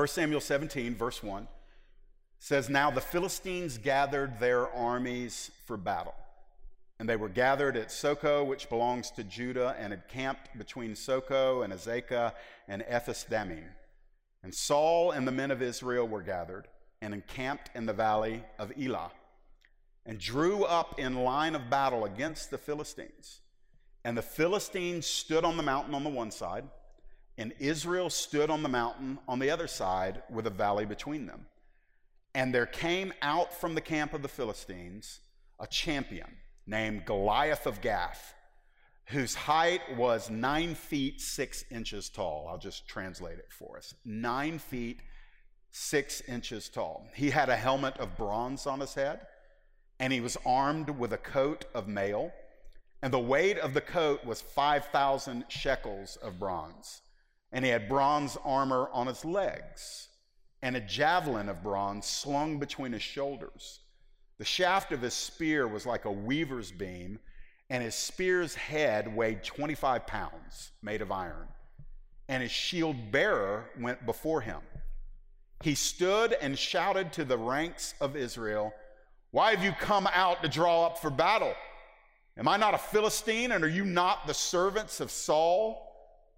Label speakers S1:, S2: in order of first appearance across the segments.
S1: 1 Samuel 17, verse 1 says, Now the Philistines gathered their armies for battle. And they were gathered at Socoh, which belongs to Judah, and had camped between Socoh and Azekah and Ephes Dammim. And Saul and the men of Israel were gathered and encamped in the valley of Elah, and drew up in line of battle against the Philistines. And the Philistines stood on the mountain on the one side, and Israel stood on the mountain on the other side with a valley between them. And there came out from the camp of the Philistines a champion named Goliath of Gath, whose height was nine feet six inches tall. I'll just translate it for us. Nine feet six inches tall. He had a helmet of bronze on his head, and he was armed with a coat of mail. And the weight of the coat was 5,000 shekels of bronze. And he had bronze armor on his legs, and a javelin of bronze slung between his shoulders. The shaft of his spear was like a weaver's beam, and his spear's head weighed 25 pounds, made of iron. And his shield bearer went before him. He stood and shouted to the ranks of Israel, Why have you come out to draw up for battle? Am I not a Philistine, and are you not the servants of Saul?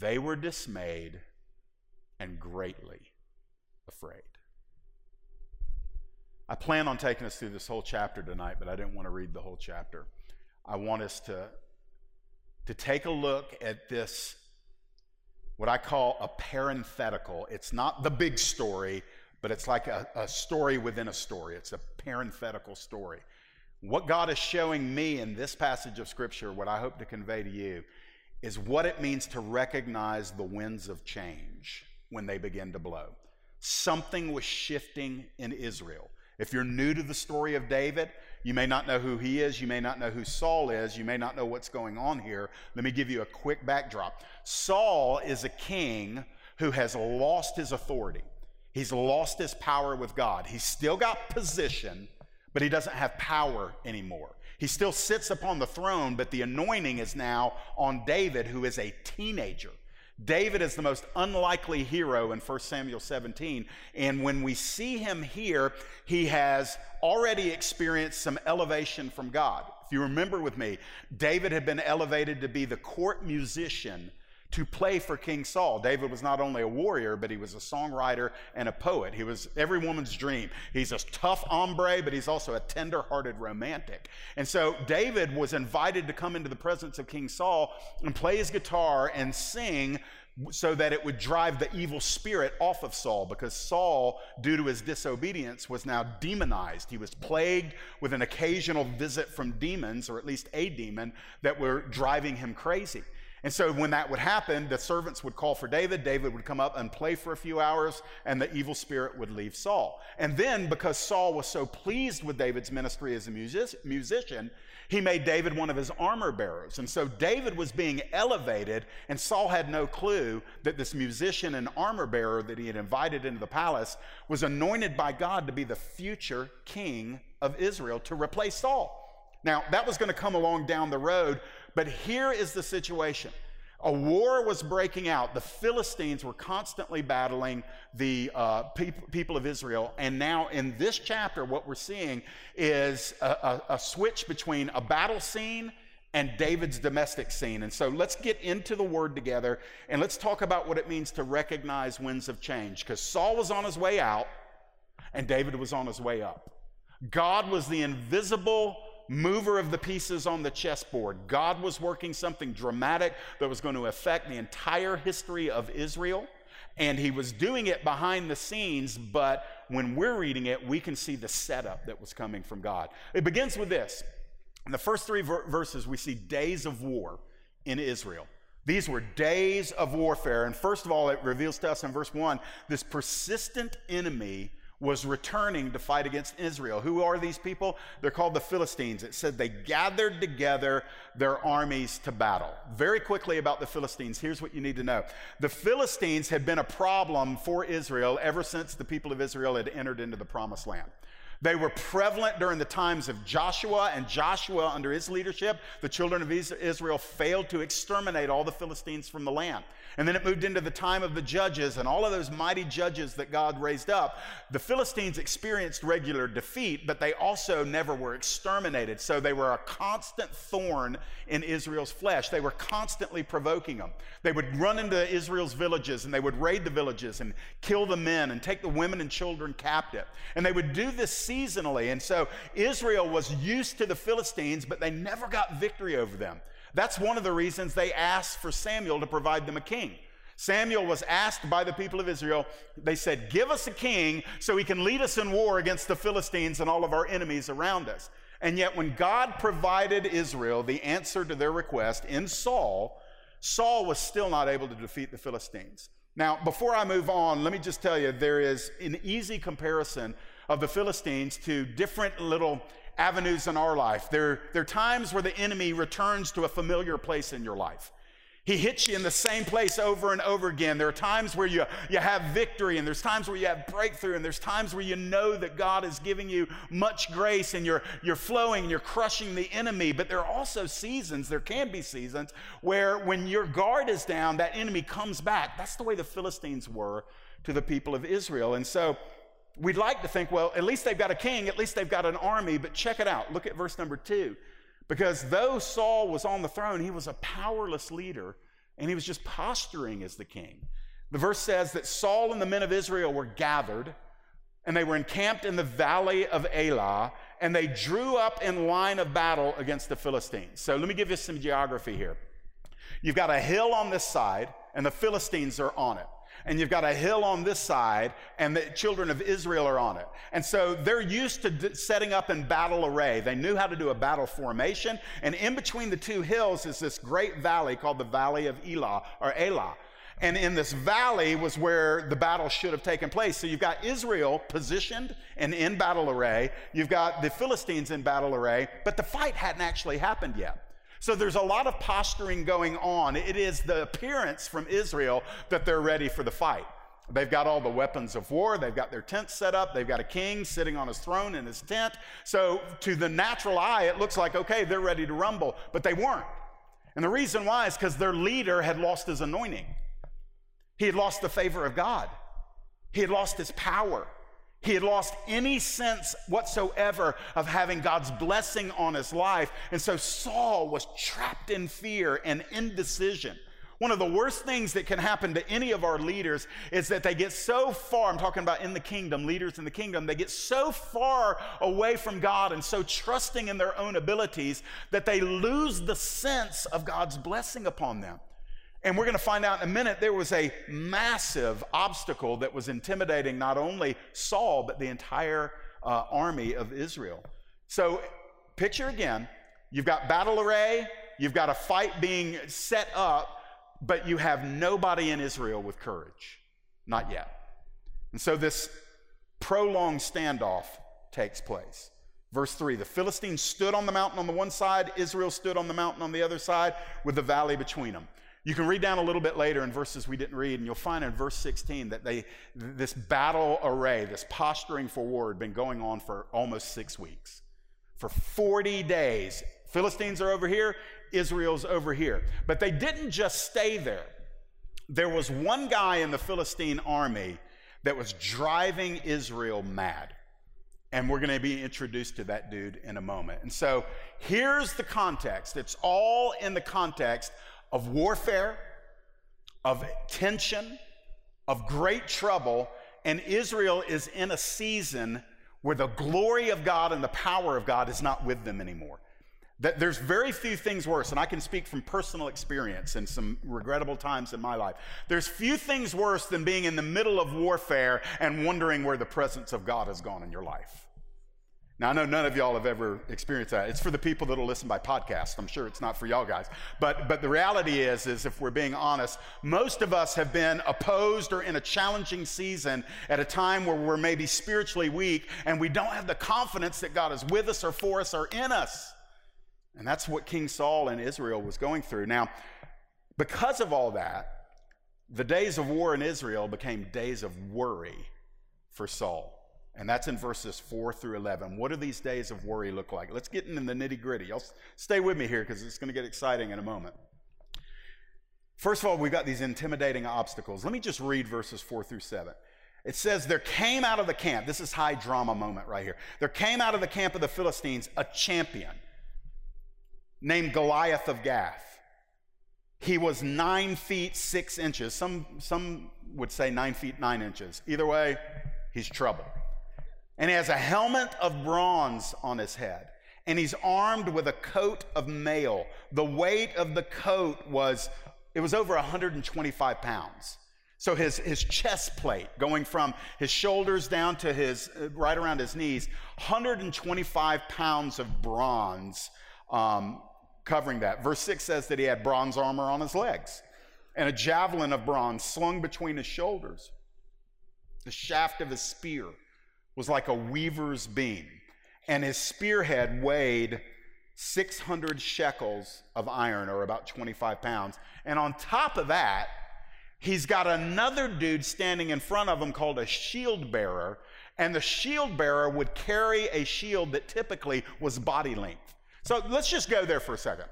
S1: they were dismayed and greatly afraid. I plan on taking us through this whole chapter tonight, but I didn't want to read the whole chapter. I want us to, to take a look at this, what I call a parenthetical. It's not the big story, but it's like a, a story within a story. It's a parenthetical story. What God is showing me in this passage of Scripture, what I hope to convey to you, is what it means to recognize the winds of change when they begin to blow. Something was shifting in Israel. If you're new to the story of David, you may not know who he is. You may not know who Saul is. You may not know what's going on here. Let me give you a quick backdrop. Saul is a king who has lost his authority, he's lost his power with God. He's still got position, but he doesn't have power anymore. He still sits upon the throne, but the anointing is now on David, who is a teenager. David is the most unlikely hero in 1 Samuel 17. And when we see him here, he has already experienced some elevation from God. If you remember with me, David had been elevated to be the court musician to play for King Saul. David was not only a warrior, but he was a songwriter and a poet. He was every woman's dream. He's a tough hombre, but he's also a tender hearted romantic. And so David was invited to come into the presence of King Saul and play his guitar and sing so that it would drive the evil spirit off of Saul because Saul, due to his disobedience, was now demonized. He was plagued with an occasional visit from demons, or at least a demon, that were driving him crazy. And so when that would happen, the servants would call for David. David would come up and play for a few hours, and the evil spirit would leave Saul. And then, because Saul was so pleased with David's ministry as a music- musician, he made David one of his armor bearers. And so David was being elevated, and Saul had no clue that this musician and armor bearer that he had invited into the palace was anointed by God to be the future king of Israel to replace Saul. Now, that was going to come along down the road, but here is the situation. A war was breaking out. The Philistines were constantly battling the uh, people of Israel. And now, in this chapter, what we're seeing is a, a, a switch between a battle scene and David's domestic scene. And so let's get into the word together and let's talk about what it means to recognize winds of change. Because Saul was on his way out and David was on his way up. God was the invisible mover of the pieces on the chessboard. God was working something dramatic that was going to affect the entire history of Israel. And he was doing it behind the scenes, but when we're reading it, we can see the setup that was coming from God. It begins with this. In the first three ver- verses, we see days of war in Israel. These were days of warfare. And first of all, it reveals to us in verse 1 this persistent enemy was returning to fight against Israel. Who are these people? They're called the Philistines. It said they gathered together their armies to battle. Very quickly about the Philistines, here's what you need to know. The Philistines had been a problem for Israel ever since the people of Israel had entered into the promised land. They were prevalent during the times of Joshua, and Joshua, under his leadership, the children of Israel failed to exterminate all the Philistines from the land. And then it moved into the time of the judges and all of those mighty judges that God raised up. The Philistines experienced regular defeat, but they also never were exterminated. So they were a constant thorn in Israel's flesh. They were constantly provoking them. They would run into Israel's villages and they would raid the villages and kill the men and take the women and children captive. And they would do this seasonally. And so Israel was used to the Philistines, but they never got victory over them. That's one of the reasons they asked for Samuel to provide them a king. Samuel was asked by the people of Israel, they said, Give us a king so he can lead us in war against the Philistines and all of our enemies around us. And yet, when God provided Israel the answer to their request in Saul, Saul was still not able to defeat the Philistines. Now, before I move on, let me just tell you there is an easy comparison of the Philistines to different little avenues in our life. There, there are times where the enemy returns to a familiar place in your life. He hits you in the same place over and over again. There are times where you, you have victory, and there's times where you have breakthrough, and there's times where you know that God is giving you much grace and you're, you're flowing and you're crushing the enemy. But there are also seasons, there can be seasons, where when your guard is down, that enemy comes back. That's the way the Philistines were to the people of Israel. And so we'd like to think, well, at least they've got a king, at least they've got an army, but check it out. Look at verse number two. Because though Saul was on the throne, he was a powerless leader and he was just posturing as the king. The verse says that Saul and the men of Israel were gathered and they were encamped in the valley of Elah and they drew up in line of battle against the Philistines. So let me give you some geography here. You've got a hill on this side and the Philistines are on it and you've got a hill on this side, and the children of Israel are on it. And so they're used to d- setting up in battle array. They knew how to do a battle formation, and in between the two hills is this great valley called the Valley of Elah or Elah. And in this valley was where the battle should have taken place. So you've got Israel positioned and in battle array. You've got the Philistines in battle array, but the fight hadn't actually happened yet. So there's a lot of posturing going on. It is the appearance from Israel that they're ready for the fight. They've got all the weapons of war. They've got their tents set up. They've got a king sitting on his throne in his tent. So, to the natural eye, it looks like, okay, they're ready to rumble, but they weren't. And the reason why is because their leader had lost his anointing. He had lost the favor of God, he had lost his power. He had lost any sense whatsoever of having God's blessing on his life. And so Saul was trapped in fear and indecision. One of the worst things that can happen to any of our leaders is that they get so far, I'm talking about in the kingdom, leaders in the kingdom, they get so far away from God and so trusting in their own abilities that they lose the sense of God's blessing upon them. And we're going to find out in a minute there was a massive obstacle that was intimidating not only Saul, but the entire uh, army of Israel. So, picture again you've got battle array, you've got a fight being set up, but you have nobody in Israel with courage. Not yet. And so, this prolonged standoff takes place. Verse 3 The Philistines stood on the mountain on the one side, Israel stood on the mountain on the other side, with the valley between them. You can read down a little bit later in verses we didn't read, and you'll find in verse 16 that they, this battle array, this posturing for war, had been going on for almost six weeks. For 40 days. Philistines are over here, Israel's over here. But they didn't just stay there. There was one guy in the Philistine army that was driving Israel mad. And we're going to be introduced to that dude in a moment. And so here's the context. It's all in the context of warfare, of tension, of great trouble, and Israel is in a season where the glory of God and the power of God is not with them anymore. That there's very few things worse, and I can speak from personal experience and some regrettable times in my life. There's few things worse than being in the middle of warfare and wondering where the presence of God has gone in your life. Now, I know none of y'all have ever experienced that. It's for the people that'll listen by podcast. I'm sure it's not for y'all guys. But, but the reality is, is if we're being honest, most of us have been opposed or in a challenging season at a time where we're maybe spiritually weak and we don't have the confidence that God is with us or for us or in us. And that's what King Saul in Israel was going through. Now, because of all that, the days of war in Israel became days of worry for Saul. And that's in verses 4 through 11. What do these days of worry look like? Let's get into the nitty gritty. Y'all stay with me here because it's going to get exciting in a moment. First of all, we've got these intimidating obstacles. Let me just read verses 4 through 7. It says, There came out of the camp, this is high drama moment right here. There came out of the camp of the Philistines a champion named Goliath of Gath. He was nine feet six inches. Some, some would say nine feet nine inches. Either way, he's trouble. And he has a helmet of bronze on his head. And he's armed with a coat of mail. The weight of the coat was, it was over 125 pounds. So his, his chest plate, going from his shoulders down to his, uh, right around his knees, 125 pounds of bronze um, covering that. Verse 6 says that he had bronze armor on his legs and a javelin of bronze slung between his shoulders. The shaft of his spear was like a weaver's beam, and his spearhead weighed 600 shekels of iron, or about 25 pounds. And on top of that, he's got another dude standing in front of him called a shield bearer, and the shield bearer would carry a shield that typically was body length. So let's just go there for a second.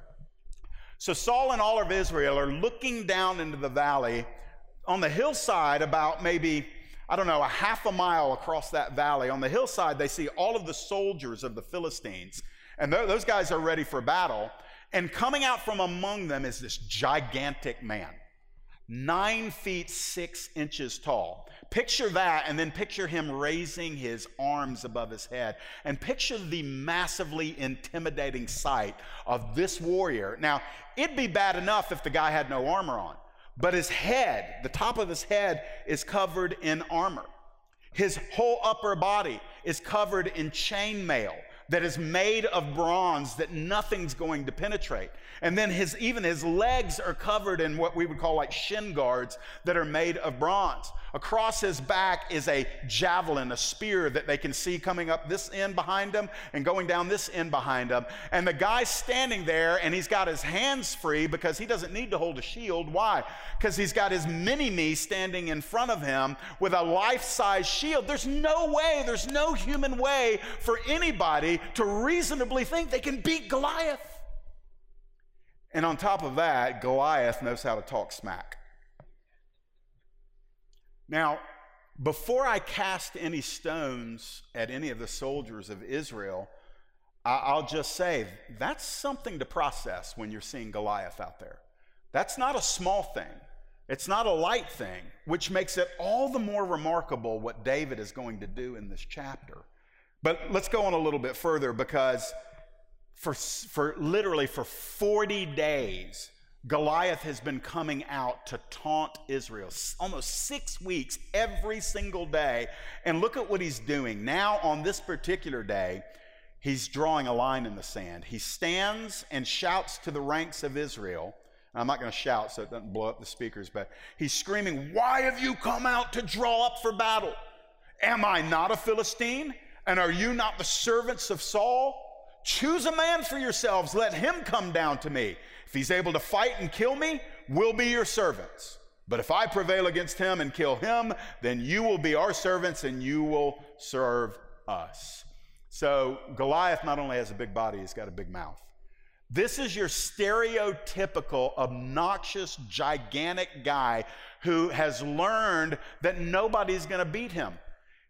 S1: So Saul and all of Israel are looking down into the valley on the hillside about maybe I don't know, a half a mile across that valley, on the hillside, they see all of the soldiers of the Philistines. And those guys are ready for battle. And coming out from among them is this gigantic man, nine feet six inches tall. Picture that, and then picture him raising his arms above his head. And picture the massively intimidating sight of this warrior. Now, it'd be bad enough if the guy had no armor on. But his head, the top of his head, is covered in armor. His whole upper body is covered in chainmail that is made of bronze that nothing's going to penetrate. And then his even his legs are covered in what we would call like shin guards that are made of bronze. Across his back is a javelin, a spear that they can see coming up this end behind him and going down this end behind him. And the guy's standing there and he's got his hands free because he doesn't need to hold a shield. Why? Because he's got his mini me standing in front of him with a life size shield. There's no way, there's no human way for anybody to reasonably think they can beat Goliath. And on top of that, Goliath knows how to talk smack. Now, before I cast any stones at any of the soldiers of Israel, I'll just say that's something to process when you're seeing Goliath out there. That's not a small thing. It's not a light thing, which makes it all the more remarkable what David is going to do in this chapter. But let's go on a little bit further because for, for literally for 40 days, Goliath has been coming out to taunt Israel almost six weeks every single day. And look at what he's doing. Now, on this particular day, he's drawing a line in the sand. He stands and shouts to the ranks of Israel. I'm not going to shout so it doesn't blow up the speakers, but he's screaming, Why have you come out to draw up for battle? Am I not a Philistine? And are you not the servants of Saul? Choose a man for yourselves. Let him come down to me. If he's able to fight and kill me, we'll be your servants. But if I prevail against him and kill him, then you will be our servants and you will serve us. So Goliath not only has a big body, he's got a big mouth. This is your stereotypical, obnoxious, gigantic guy who has learned that nobody's going to beat him.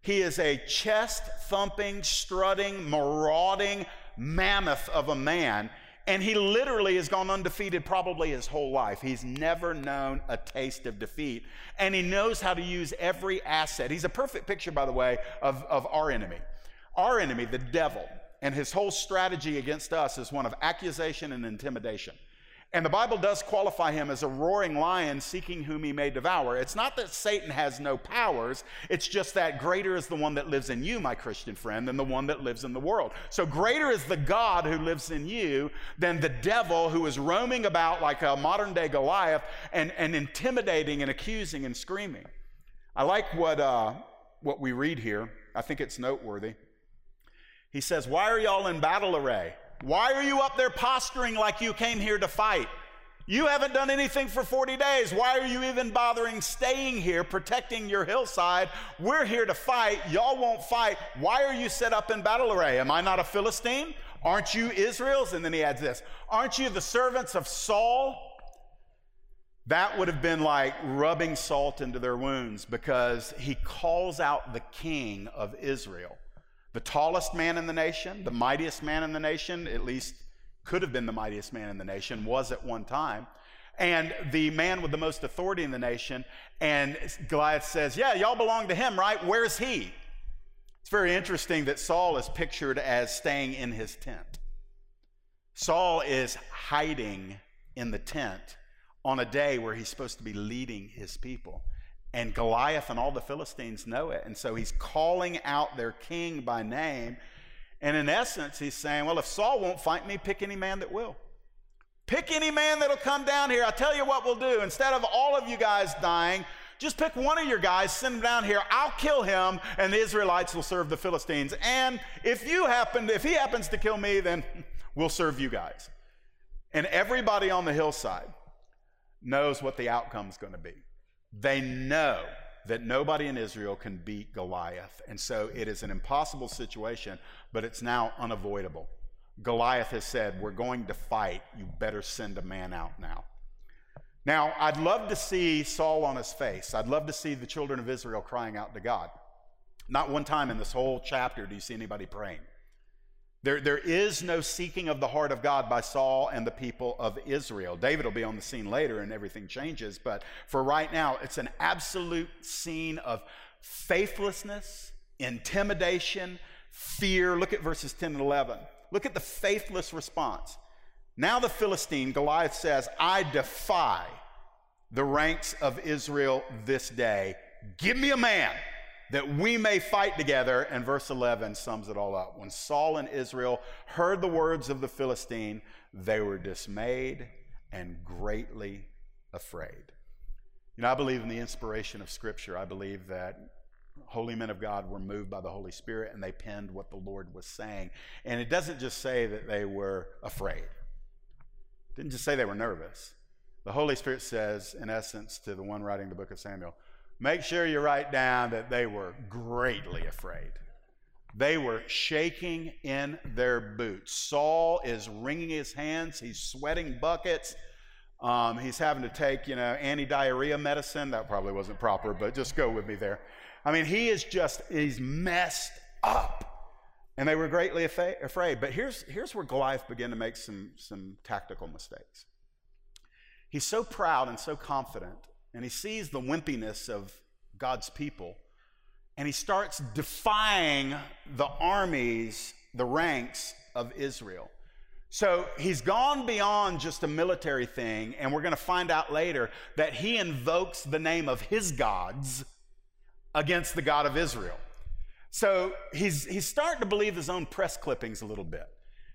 S1: He is a chest thumping, strutting, marauding mammoth of a man. And he literally has gone undefeated probably his whole life. He's never known a taste of defeat. And he knows how to use every asset. He's a perfect picture, by the way, of, of our enemy. Our enemy, the devil, and his whole strategy against us is one of accusation and intimidation. And the Bible does qualify him as a roaring lion seeking whom he may devour. It's not that Satan has no powers, it's just that greater is the one that lives in you, my Christian friend, than the one that lives in the world. So greater is the God who lives in you than the devil who is roaming about like a modern day Goliath and, and intimidating and accusing and screaming. I like what, uh, what we read here. I think it's noteworthy. He says, Why are y'all in battle array? Why are you up there posturing like you came here to fight? You haven't done anything for 40 days. Why are you even bothering staying here, protecting your hillside? We're here to fight. Y'all won't fight. Why are you set up in battle array? Am I not a Philistine? Aren't you Israel's? And then he adds this Aren't you the servants of Saul? That would have been like rubbing salt into their wounds because he calls out the king of Israel the tallest man in the nation, the mightiest man in the nation, at least could have been the mightiest man in the nation, was at one time, and the man with the most authority in the nation. And Goliath says, Yeah, y'all belong to him, right? Where's he? It's very interesting that Saul is pictured as staying in his tent. Saul is hiding in the tent on a day where he's supposed to be leading his people. And Goliath and all the Philistines know it. And so he's calling out their king by name. And in essence, he's saying, Well, if Saul won't fight me, pick any man that will. Pick any man that'll come down here. I'll tell you what we'll do. Instead of all of you guys dying, just pick one of your guys, send him down here. I'll kill him, and the Israelites will serve the Philistines. And if you happen, if he happens to kill me, then we'll serve you guys. And everybody on the hillside knows what the outcome's going to be. They know that nobody in Israel can beat Goliath. And so it is an impossible situation, but it's now unavoidable. Goliath has said, We're going to fight. You better send a man out now. Now, I'd love to see Saul on his face. I'd love to see the children of Israel crying out to God. Not one time in this whole chapter do you see anybody praying. There, there is no seeking of the heart of God by Saul and the people of Israel. David will be on the scene later and everything changes, but for right now, it's an absolute scene of faithlessness, intimidation, fear. Look at verses 10 and 11. Look at the faithless response. Now, the Philistine, Goliath says, I defy the ranks of Israel this day. Give me a man that we may fight together. And verse 11 sums it all up. When Saul and Israel heard the words of the Philistine, they were dismayed and greatly afraid. You know, I believe in the inspiration of Scripture. I believe that holy men of God were moved by the Holy Spirit and they penned what the Lord was saying. And it doesn't just say that they were afraid, it didn't just say they were nervous. The Holy Spirit says, in essence, to the one writing the book of Samuel, Make sure you write down that they were greatly afraid. They were shaking in their boots. Saul is wringing his hands. He's sweating buckets. Um, he's having to take, you know, anti-diarrhea medicine. That probably wasn't proper, but just go with me there. I mean, he is just, he's messed up. And they were greatly afraid. But here's, here's where Goliath began to make some, some tactical mistakes. He's so proud and so confident and he sees the wimpiness of God's people, and he starts defying the armies, the ranks of Israel. So he's gone beyond just a military thing, and we're going to find out later that he invokes the name of his gods against the God of Israel. So he's, he's starting to believe his own press clippings a little bit.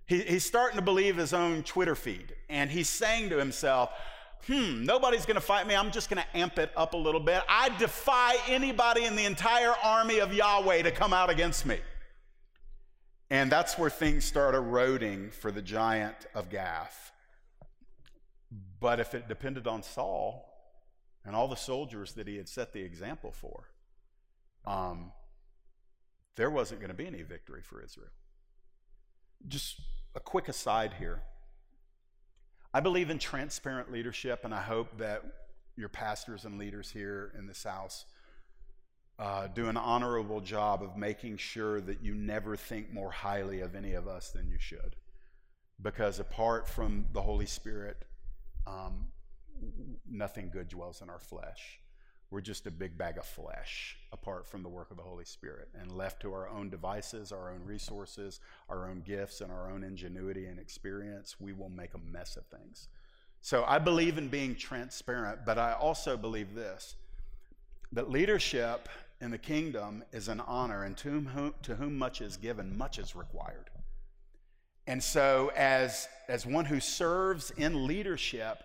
S1: He, he's starting to believe his own Twitter feed, and he's saying to himself, hmm, nobody's going to fight me. I'm just going to amp it up a little bit. I defy anybody in the entire army of Yahweh to come out against me. And that's where things start eroding for the giant of Gath. But if it depended on Saul and all the soldiers that he had set the example for, um, there wasn't going to be any victory for Israel. Just a quick aside here. I believe in transparent leadership, and I hope that your pastors and leaders here in this house uh, do an honorable job of making sure that you never think more highly of any of us than you should. Because apart from the Holy Spirit, um, nothing good dwells in our flesh. We're just a big bag of flesh apart from the work of the Holy Spirit. And left to our own devices, our own resources, our own gifts, and our own ingenuity and experience, we will make a mess of things. So I believe in being transparent, but I also believe this that leadership in the kingdom is an honor, and to whom, to whom much is given, much is required. And so, as, as one who serves in leadership,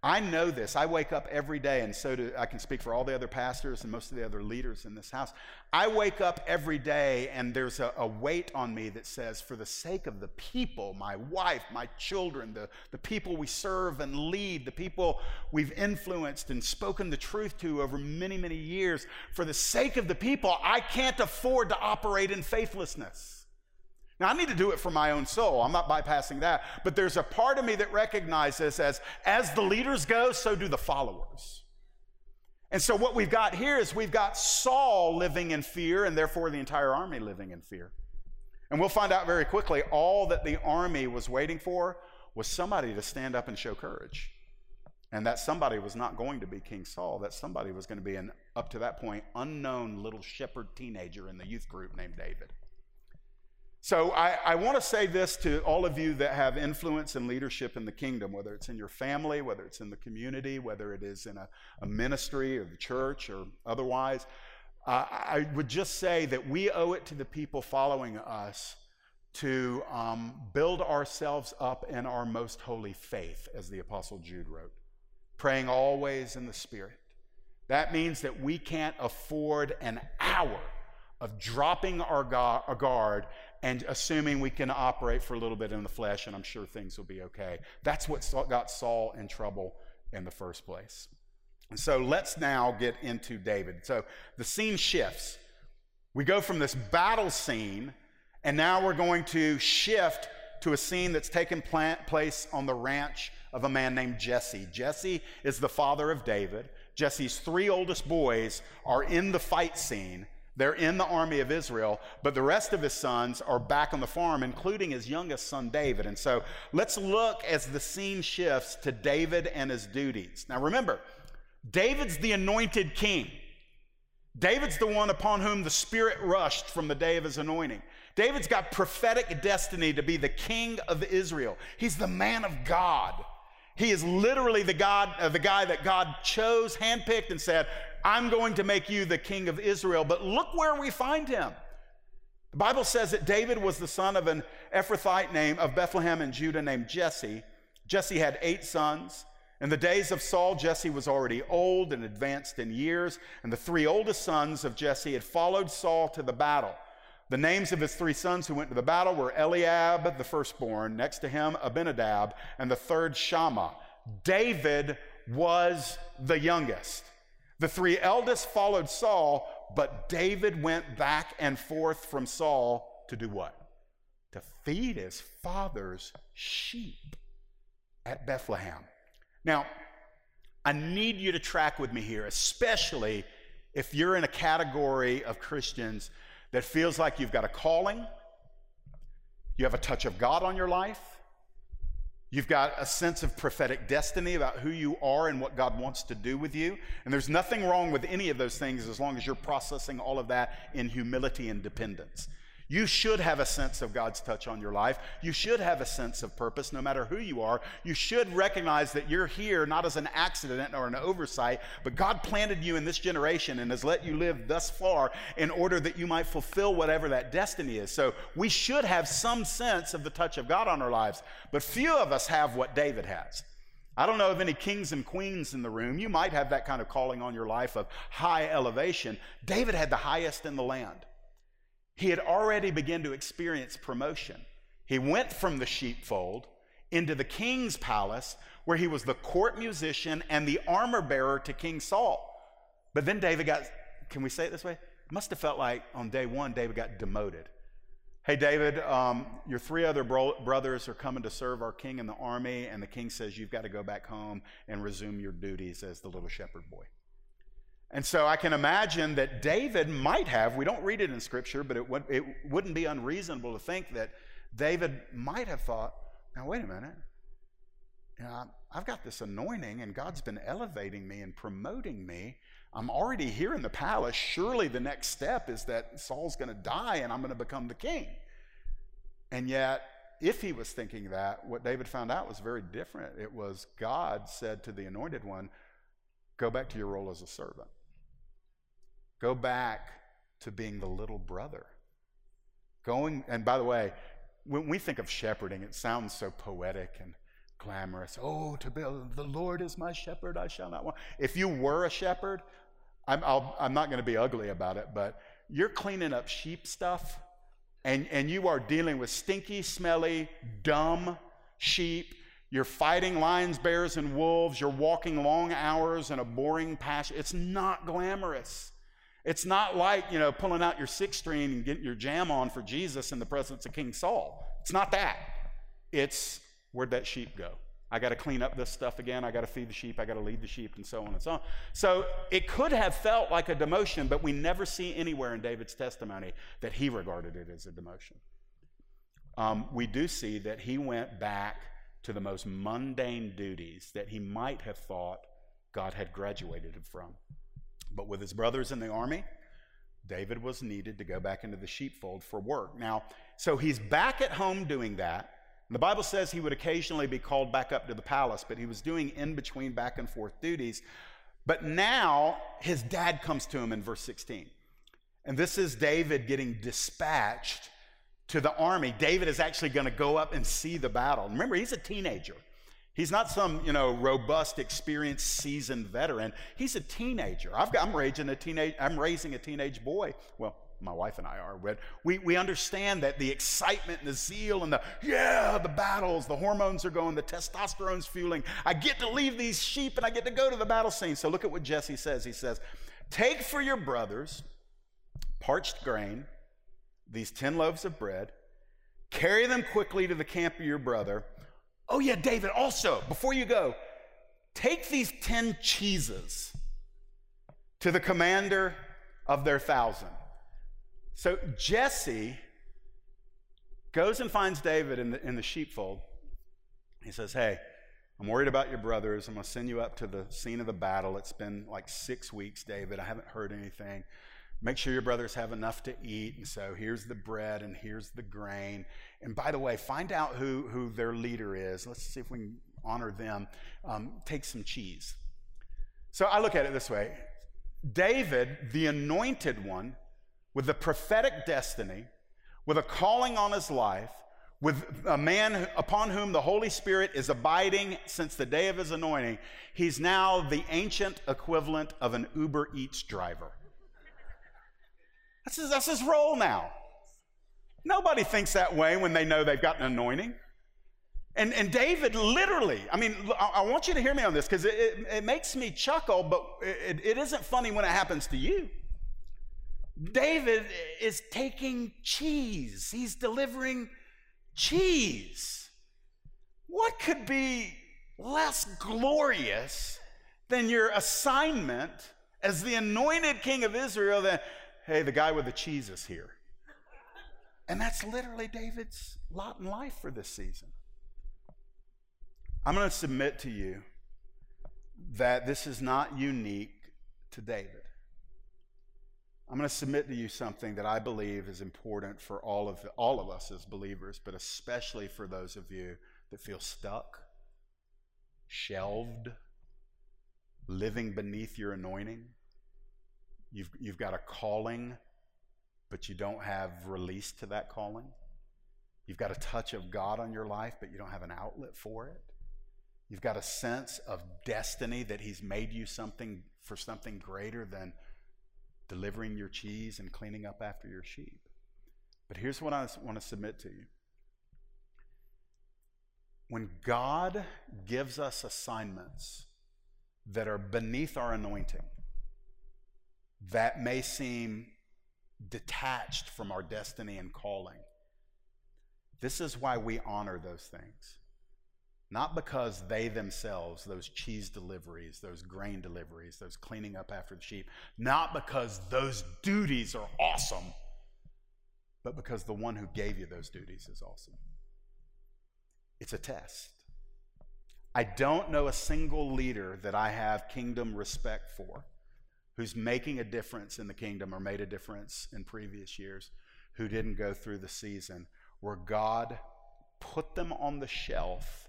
S1: I know this. I wake up every day, and so do I can speak for all the other pastors and most of the other leaders in this house. I wake up every day, and there's a, a, weight on me that says, for the sake of the people, my wife, my children, the, the people we serve and lead, the people we've influenced and spoken the truth to over many, many years, for the sake of the people, I can't afford to operate in faithlessness. Now, I need to do it for my own soul. I'm not bypassing that. But there's a part of me that recognizes as, as the leaders go, so do the followers. And so, what we've got here is we've got Saul living in fear, and therefore the entire army living in fear. And we'll find out very quickly all that the army was waiting for was somebody to stand up and show courage. And that somebody was not going to be King Saul, that somebody was going to be an, up to that point, unknown little shepherd teenager in the youth group named David. So I, I want to say this to all of you that have influence and leadership in the kingdom, whether it's in your family, whether it's in the community, whether it is in a, a ministry or the church or otherwise. Uh, I would just say that we owe it to the people following us to um, build ourselves up in our most holy faith, as the Apostle Jude wrote, praying always in the Spirit. That means that we can't afford an hour of dropping our, guard and assuming we can operate for a little bit in the flesh and I'm sure things will be okay. That's what got Saul in trouble in the first place. And so let's now get into David. So the scene shifts. We go from this battle scene, and now we're going to shift to a scene that's taken place on the ranch of a man named Jesse. Jesse is the father of David. Jesse's three oldest boys are in the fight scene. They're in the army of Israel, but the rest of his sons are back on the farm, including his youngest son, David. And so let's look as the scene shifts to David and his duties. Now remember, David's the anointed king. David's the one upon whom the Spirit rushed from the day of his anointing. David's got prophetic destiny to be the king of Israel. He's the man of God. He is literally the God, uh, the guy that God chose, handpicked, and said, I'm going to make you the king of Israel. But look where we find him. The Bible says that David was the son of an Ephrathite name of Bethlehem in Judah named Jesse. Jesse had eight sons. In the days of Saul, Jesse was already old and advanced in years, and the three oldest sons of Jesse had followed Saul to the battle. The names of his three sons who went to the battle were Eliab, the firstborn, next to him, Abinadab, and the third, Shammah. David was the youngest. The three eldest followed Saul, but David went back and forth from Saul to do what? To feed his father's sheep at Bethlehem. Now, I need you to track with me here, especially if you're in a category of Christians that feels like you've got a calling, you have a touch of God on your life, You've got a sense of prophetic destiny about who you are and what God wants to do with you. And there's nothing wrong with any of those things as long as you're processing all of that in humility and dependence. You should have a sense of God's touch on your life. You should have a sense of purpose no matter who you are. You should recognize that you're here not as an accident or an oversight, but God planted you in this generation and has let you live thus far in order that you might fulfill whatever that destiny is. So we should have some sense of the touch of God on our lives, but few of us have what David has. I don't know of any kings and queens in the room. You might have that kind of calling on your life of high elevation. David had the highest in the land he had already begun to experience promotion. He went from the sheepfold into the king's palace, where he was the court musician and the armor bearer to King Saul. But then David got, can we say it this way? Must have felt like on day one, David got demoted. Hey, David, um, your three other bro- brothers are coming to serve our king in the army, and the king says you've got to go back home and resume your duties as the little shepherd boy. And so I can imagine that David might have, we don't read it in Scripture, but it, would, it wouldn't be unreasonable to think that David might have thought, now, wait a minute. You know, I've got this anointing, and God's been elevating me and promoting me. I'm already here in the palace. Surely the next step is that Saul's going to die and I'm going to become the king. And yet, if he was thinking that, what David found out was very different. It was God said to the anointed one, Go back to your role as a servant. Go back to being the little brother. Going, and by the way, when we think of shepherding, it sounds so poetic and glamorous. Oh, to be the Lord is my shepherd, I shall not want. If you were a shepherd, I'm, i am not going to be ugly about it, but you're cleaning up sheep stuff and, and you are dealing with stinky, smelly, dumb sheep. You're fighting lions, bears, and wolves. You're walking long hours in a boring pasture. It's not glamorous. It's not like, you know, pulling out your six string and getting your jam on for Jesus in the presence of King Saul. It's not that. It's where'd that sheep go? I got to clean up this stuff again. I got to feed the sheep. I got to lead the sheep, and so on and so on. So it could have felt like a demotion, but we never see anywhere in David's testimony that he regarded it as a demotion. Um, we do see that he went back to the most mundane duties that he might have thought God had graduated him from. But with his brothers in the army, David was needed to go back into the sheepfold for work. Now, so he's back at home doing that. The Bible says he would occasionally be called back up to the palace, but he was doing in between back and forth duties. But now his dad comes to him in verse 16. And this is David getting dispatched to the army. David is actually going to go up and see the battle. Remember, he's a teenager. He's not some, you know, robust, experienced, seasoned veteran. He's a teenager. Got, I'm raising a teenage, I'm raising a teenage boy. Well, my wife and I are, but we, we understand that the excitement and the zeal and the, yeah, the battles, the hormones are going, the testosterone's fueling. I get to leave these sheep and I get to go to the battle scene. So look at what Jesse says. He says, Take for your brothers parched grain, these 10 loaves of bread, carry them quickly to the camp of your brother. Oh, yeah, David, also, before you go, take these 10 cheeses to the commander of their thousand. So Jesse goes and finds David in the, in the sheepfold. He says, Hey, I'm worried about your brothers. I'm going to send you up to the scene of the battle. It's been like six weeks, David. I haven't heard anything. Make sure your brothers have enough to eat. And so here's the bread and here's the grain. And by the way, find out who, who their leader is. Let's see if we can honor them. Um, take some cheese. So I look at it this way David, the anointed one, with a prophetic destiny, with a calling on his life, with a man upon whom the Holy Spirit is abiding since the day of his anointing, he's now the ancient equivalent of an Uber Eats driver. That's his, that's his role now. Nobody thinks that way when they know they've got an anointing. And, and David literally, I mean, I, want you to hear me on this because it, it, it, makes me chuckle, but it, it isn't funny when it happens to you. David is taking cheese, he's delivering cheese. What could be less glorious than your assignment as the anointed king of Israel that, hey, the guy with the cheese is here? And that's literally David's lot in life for this season. I'm going to submit to you that this is not unique to David. I'm going to submit to you something that I believe is important for all of, all of us as believers, but especially for those of you that feel stuck, shelved, living beneath your anointing. You've, you've got a calling, but you don't have release to that calling. You've got a touch of God on your life, but you don't have an outlet for it. You've got a sense of destiny that He's made you something for something greater than delivering your cheese and cleaning up after your sheep. But here's what I want to submit to you. When God gives us assignments that are beneath our anointing, that may seem detached from our destiny and calling, this is why we honor those things. Not because they themselves, those cheese deliveries, those grain deliveries, those cleaning up after the sheep, not because those duties are awesome, but because the one who gave you those duties is awesome. It's a test. I don't know a single leader that I have kingdom respect for who's making a difference in the kingdom or made a difference in previous years who didn't go through the season where God put them on the shelf,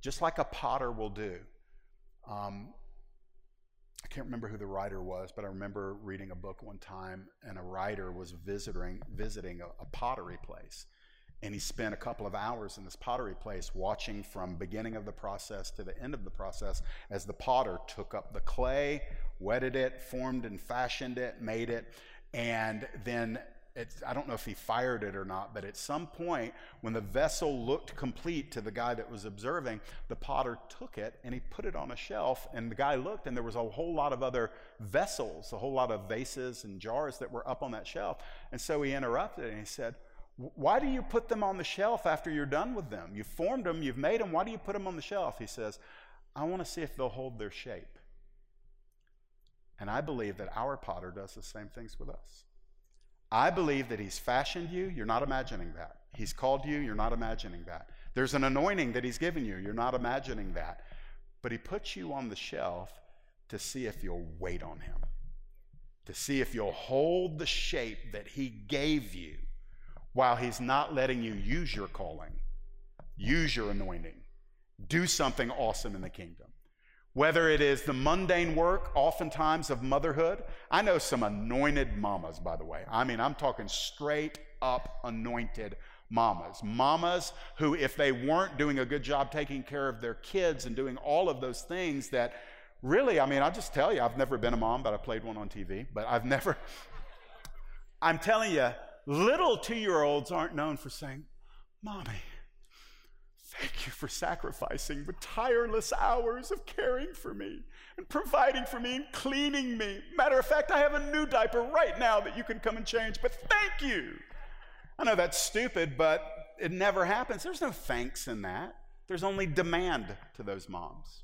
S1: just like a potter will do. Um, I can't remember who the writer was, but I remember reading a book one time, and a writer was visiting visiting a, a pottery place, and he spent a couple of hours in this pottery place watching from beginning of the process to the end of the process as the potter took up the clay, wetted it, formed and fashioned it, made it, and then I don't know if he fired it or not, but at some point, when the vessel looked complete to the guy that was observing, the potter took it and he put it on a shelf. And the guy looked, and there was a whole lot of other vessels, a whole lot of vases and jars that were up on that shelf. And so he interrupted and he said, Why do you put them on the shelf after you're done with them? You've formed them, you've made them. Why do you put them on the shelf? He says, I want to see if they'll hold their shape. And I believe that our potter does the same things with us. I believe that He's fashioned you. You're not imagining that. He's called you. You're not imagining that. There's an anointing that He's given you. You're not imagining that. But He puts you on the shelf to see if you'll wait on Him, to see if you'll hold the shape that He gave you while He's not letting you use your calling, use your anointing, do something awesome in the kingdom. Whether it is the mundane work, oftentimes, of motherhood. I know some anointed mamas, by the way. I mean, I'm talking straight up anointed mamas. Mamas who, if they weren't doing a good job taking care of their kids and doing all of those things that really, I mean, I'll just tell you, I've never been a mom, but I played one on TV, but I've never, I'm telling you, little two year olds aren't known for saying, Mommy, Thank you for sacrificing the tireless hours of caring for me and providing for me and cleaning me. Matter of fact, I have a new diaper right now that you can come and change, but thank you. I know that's stupid, but it never happens. There's no thanks in that, there's only demand to those moms.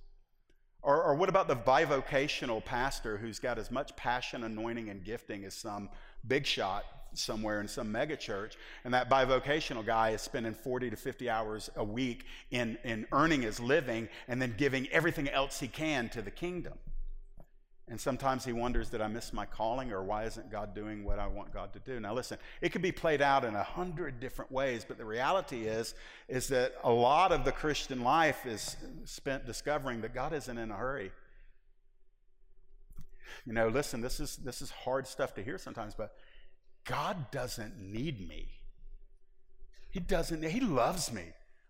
S1: Or, or what about the bivocational pastor who's got as much passion, anointing, and gifting as some big shot somewhere in some megachurch, and that bivocational guy is spending 40 to 50 hours a week in, in earning his living and then giving everything else he can to the kingdom. And sometimes he wonders, did I miss my calling or why isn't God doing what I want God to do? Now listen, it could be played out in a hundred different ways, but the reality is, is that a lot of the Christian life is spent discovering that God isn't in a hurry. You know, listen, this is this is hard stuff to hear sometimes, but God doesn't need me. He doesn't, He loves me.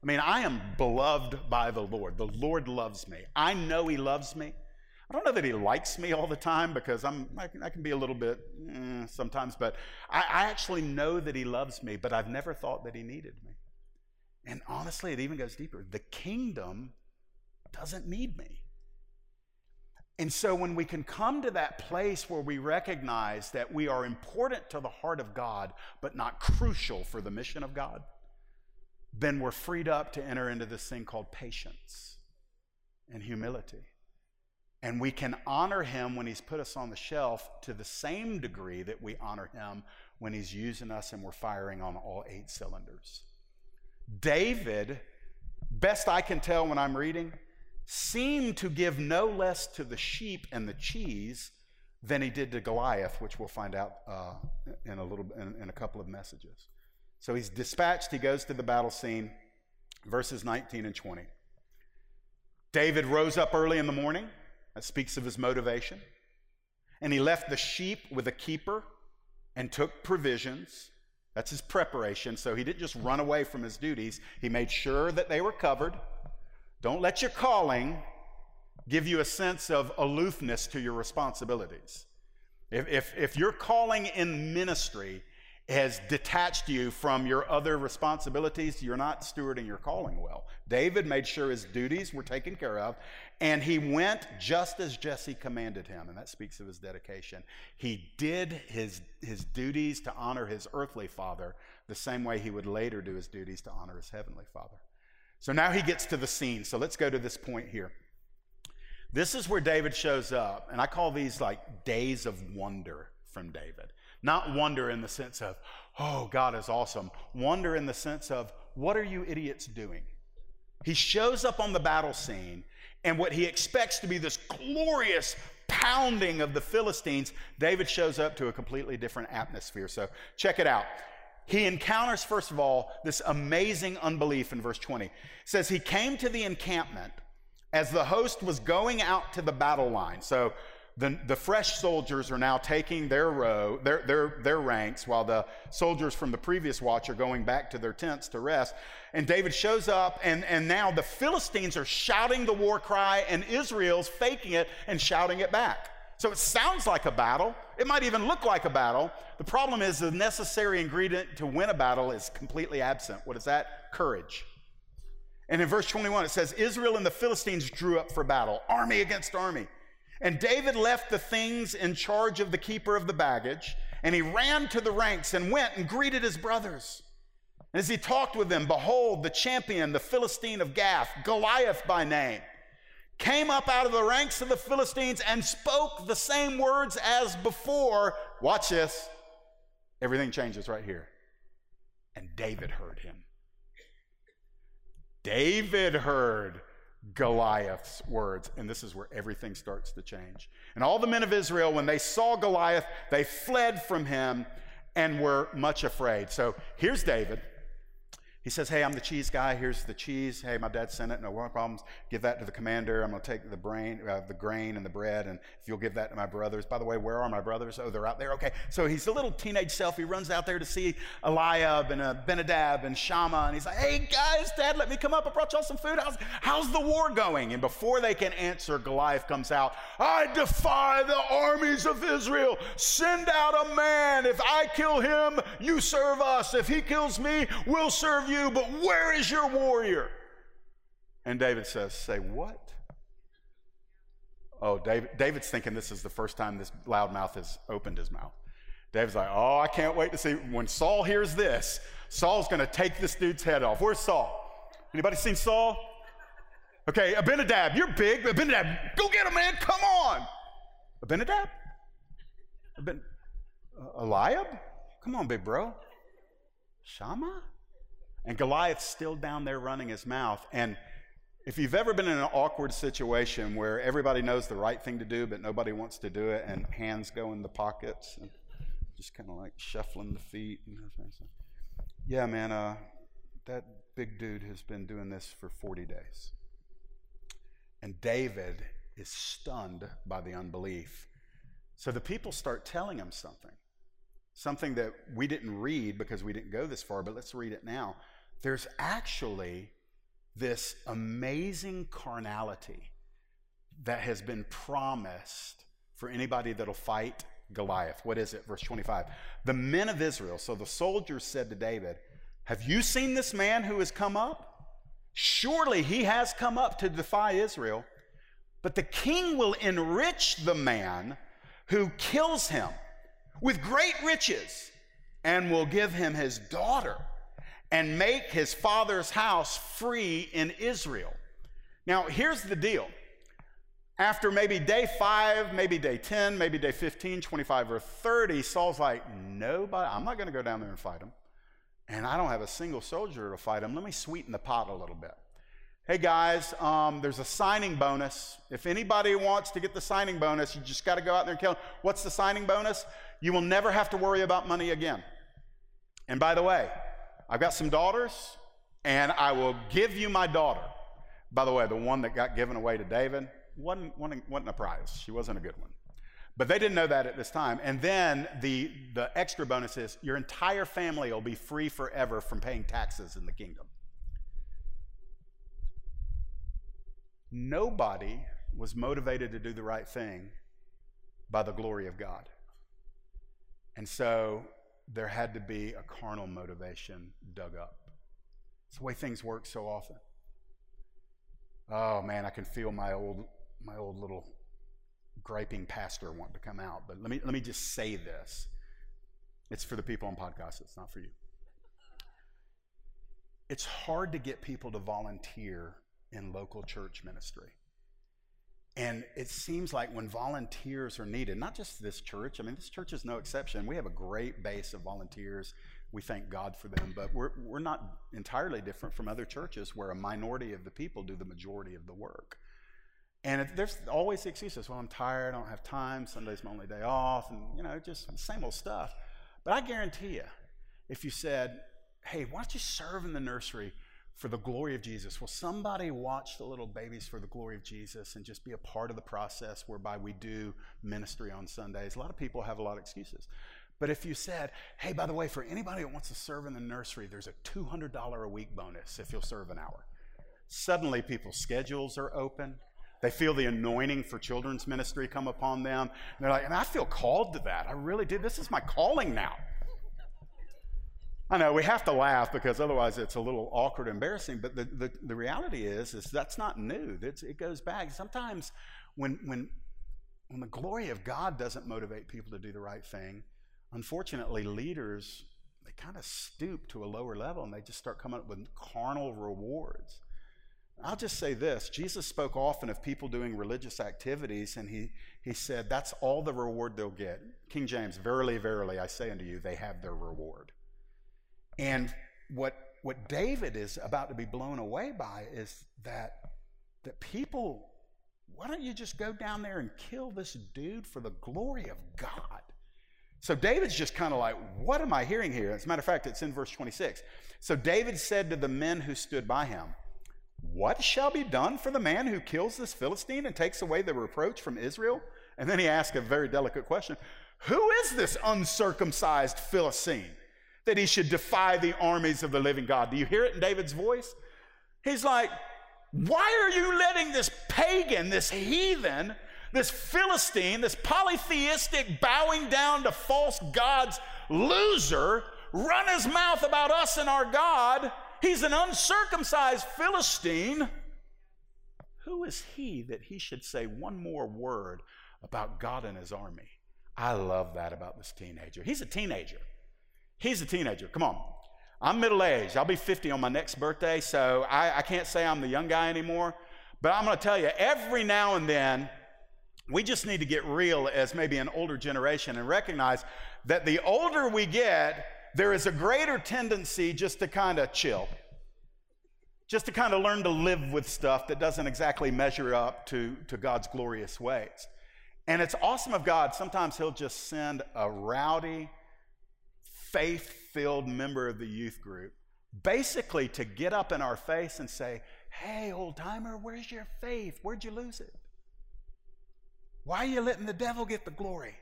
S1: I mean, I am beloved by the Lord. The Lord loves me. I know He loves me. I don't know that He likes me all the time because I'm, I can, I can be a little bit mm, sometimes, but I, I actually know that He loves me, but I've never thought that He needed me. And honestly, it even goes deeper. The kingdom doesn't need me. And so, when we can come to that place where we recognize that we are important to the heart of God, but not crucial for the mission of God, then we're freed up to enter into this thing called patience and humility. And we can honor Him when He's put us on the shelf to the same degree that we honor Him when He's using us and we're firing on all eight cylinders. David, best I can tell when I'm reading, seemed to give no less to the sheep and the cheese than he did to Goliath, which we'll find out uh, in a little in, in a couple of messages. So he's dispatched. He goes to the battle scene, verses 19 and 20. David rose up early in the morning. That speaks of his motivation. And he left the sheep with a keeper and took provisions. That's his preparation. So he didn't just run away from his duties. He made sure that they were covered. Don't let your calling give you a sense of aloofness to your responsibilities. If, if, if your calling in ministry has detached you from your other responsibilities, you're not stewarding your calling well. David made sure his duties were taken care of, and he went just as Jesse commanded him, and that speaks of his dedication. He did his, his duties to honor his earthly father the same way he would later do his duties to honor his heavenly father. So now he gets to the scene. So let's go to this point here. This is where David shows up, and I call these like days of wonder from David. Not wonder in the sense of, oh, God is awesome. Wonder in the sense of, what are you idiots doing? He shows up on the battle scene, and what he expects to be this glorious pounding of the Philistines, David shows up to a completely different atmosphere. So check it out. He encounters, first of all, this amazing unbelief in verse 20. It says, He came to the encampment as the host was going out to the battle line. So the, the fresh soldiers are now taking their row, their, their, their ranks, while the soldiers from the previous watch are going back to their tents to rest. And David shows up, and, and now the Philistines are shouting the war cry, and Israel's faking it and shouting it back. So it sounds like a battle. It might even look like a battle. The problem is the necessary ingredient to win a battle is completely absent. What is that? Courage. And in verse 21, it says, Israel and the Philistines drew up for battle, army against army. And David left the things in charge of the keeper of the baggage, and he ran to the ranks and went and greeted his brothers. And As he talked with them, behold, the champion, the Philistine of Gath, Goliath by name, came up out of the ranks of the Philistines and spoke the same words as before. Watch this. Everything changes right here. And David heard him. David heard Goliath's words. And this is where everything starts to change. And all the men of Israel, when they saw Goliath, they fled from him and were much afraid. So here's David. He says, Hey, I'm the cheese guy. Here's the cheese. Hey, my dad sent it. No problems. Give that to the commander. I'm going to take the brain, uh, the grain and the bread, and if you'll give that to my brothers. By the way, where are my brothers? Oh, they're out there. Okay. So he's a little teenage self. He runs out there to see Eliab and uh, Benadab and Shammah, and he's like, Hey, guys, dad, let me come up. I brought y'all some food. How's, how's the war going? And before they can answer, Goliath comes out. I defy the armies of Israel. Send out a man. If I kill him, you serve us. If he kills me, we'll serve you, but where is your warrior? And David says, Say what? Oh, David, David's thinking this is the first time this loudmouth has opened his mouth. David's like, Oh, I can't wait to see. When Saul hears this, Saul's going to take this dude's head off. Where's Saul? Anybody seen Saul? Okay, Abinadab, you're big. Abinadab, go get him, man. Come on. Abinadab? Abin- uh, Eliab? Come on, big bro. Shammah? And Goliath's still down there running his mouth. And if you've ever been in an awkward situation where everybody knows the right thing to do, but nobody wants to do it, and hands go in the pockets, and just kind of like shuffling the feet. And yeah, man, uh, that big dude has been doing this for 40 days. And David is stunned by the unbelief. So the people start telling him something, something that we didn't read because we didn't go this far, but let's read it now there's actually this amazing carnality that has been promised for anybody that'll fight Goliath. What is it? Verse 25. The men of Israel, so the soldiers said to David, Have you seen this man who has come up? Surely he has come up to defy Israel. But the king will enrich the man who kills him with great riches and will give him his daughter and make his father's house free in Israel. Now, here's the deal. After maybe day five, maybe day 10, maybe day 15, 25, or 30, Saul's like, nobody, I'm not going to go down there and fight him. And I don't have a single soldier to fight him. Let me sweeten the pot a little bit. Hey guys, um, there's a signing bonus. If anybody wants to get the signing bonus, you just got to go out there and kill. Him. What's the signing bonus? You will never have to worry about money again. And by the way, I've got some daughters, and I will give you my daughter. By the way, the one that got given away to David wasn't, wasn't, wasn't a prize. She wasn't a good one. But they didn't know that at this time. And then the, the extra bonus is your entire family will be free forever from paying taxes in the kingdom. Nobody was motivated to do the right thing by the glory of God. And so there had to be a carnal motivation dug up. It's the way things work so often. Oh man, I can feel my old my old little griping pastor want to come out. But let me let me just say this. It's for the people on podcasts, it's not for you. It's hard to get people to volunteer in local church ministry. And it seems like when volunteers are needed, not just this church, I mean, this church is no exception. We have a great base of volunteers. We thank God for them, but we're, we're not entirely different from other churches where a minority of the people do the majority of the work. And it, there's always the excuses. Well, I'm tired, I don't have time, Sunday's my only day off, and, you know, just same old stuff. But I guarantee you, if you said, hey, why don't you serve in the nursery for the glory of Jesus? Will somebody watch the little babies for the glory of Jesus and just be a part of the process whereby we do ministry on Sundays? A lot of people have a lot of excuses. But if you said, hey, by the way, for anybody that wants to serve in the nursery, there's a $200 a week bonus if you'll serve an hour. Suddenly, people's schedules are open. They feel the anointing for children's ministry come upon them. And they're like, and I feel called to that. I really did. This is my calling now. I know we have to laugh because otherwise it's a little awkward, and embarrassing. But the, the, the reality is, is that's not new. It's, it goes back. Sometimes when, when, when the glory of God doesn't motivate people to do the right thing, unfortunately, leaders, they kind of stoop to a lower level and they just start coming up with carnal rewards. I'll just say this Jesus spoke often of people doing religious activities, and he, he said, That's all the reward they'll get. King James, verily, verily, I say unto you, they have their reward. And what, what David is about to be blown away by is that, that people, why don't you just go down there and kill this dude for the glory of God? So David's just kind of like, What am I hearing here? As a matter of fact, it's in verse 26. So David said to the men who stood by him, what shall be done for the man who kills this Philistine and takes away the reproach from Israel? And then he asked a very delicate question Who is this uncircumcised Philistine that he should defy the armies of the living God? Do you hear it in David's voice? He's like, Why are you letting this pagan, this heathen, this Philistine, this polytheistic, bowing down to false gods loser run his mouth about us and our God? He's an uncircumcised Philistine. Who is he that he should say one more word about God and his army? I love that about this teenager. He's a teenager. He's a teenager. Come on. I'm middle aged. I'll be 50 on my next birthday, so I, I can't say I'm the young guy anymore. But I'm going to tell you, every now and then, we just need to get real as maybe an older generation and recognize that the older we get, there is a greater tendency just to kind of chill, just to kind of learn to live with stuff that doesn't exactly measure up to, to God's glorious ways. And it's awesome of God. Sometimes He'll just send a rowdy, faith filled member of the youth group basically to get up in our face and say, Hey, old timer, where's your faith? Where'd you lose it? Why are you letting the devil get the glory?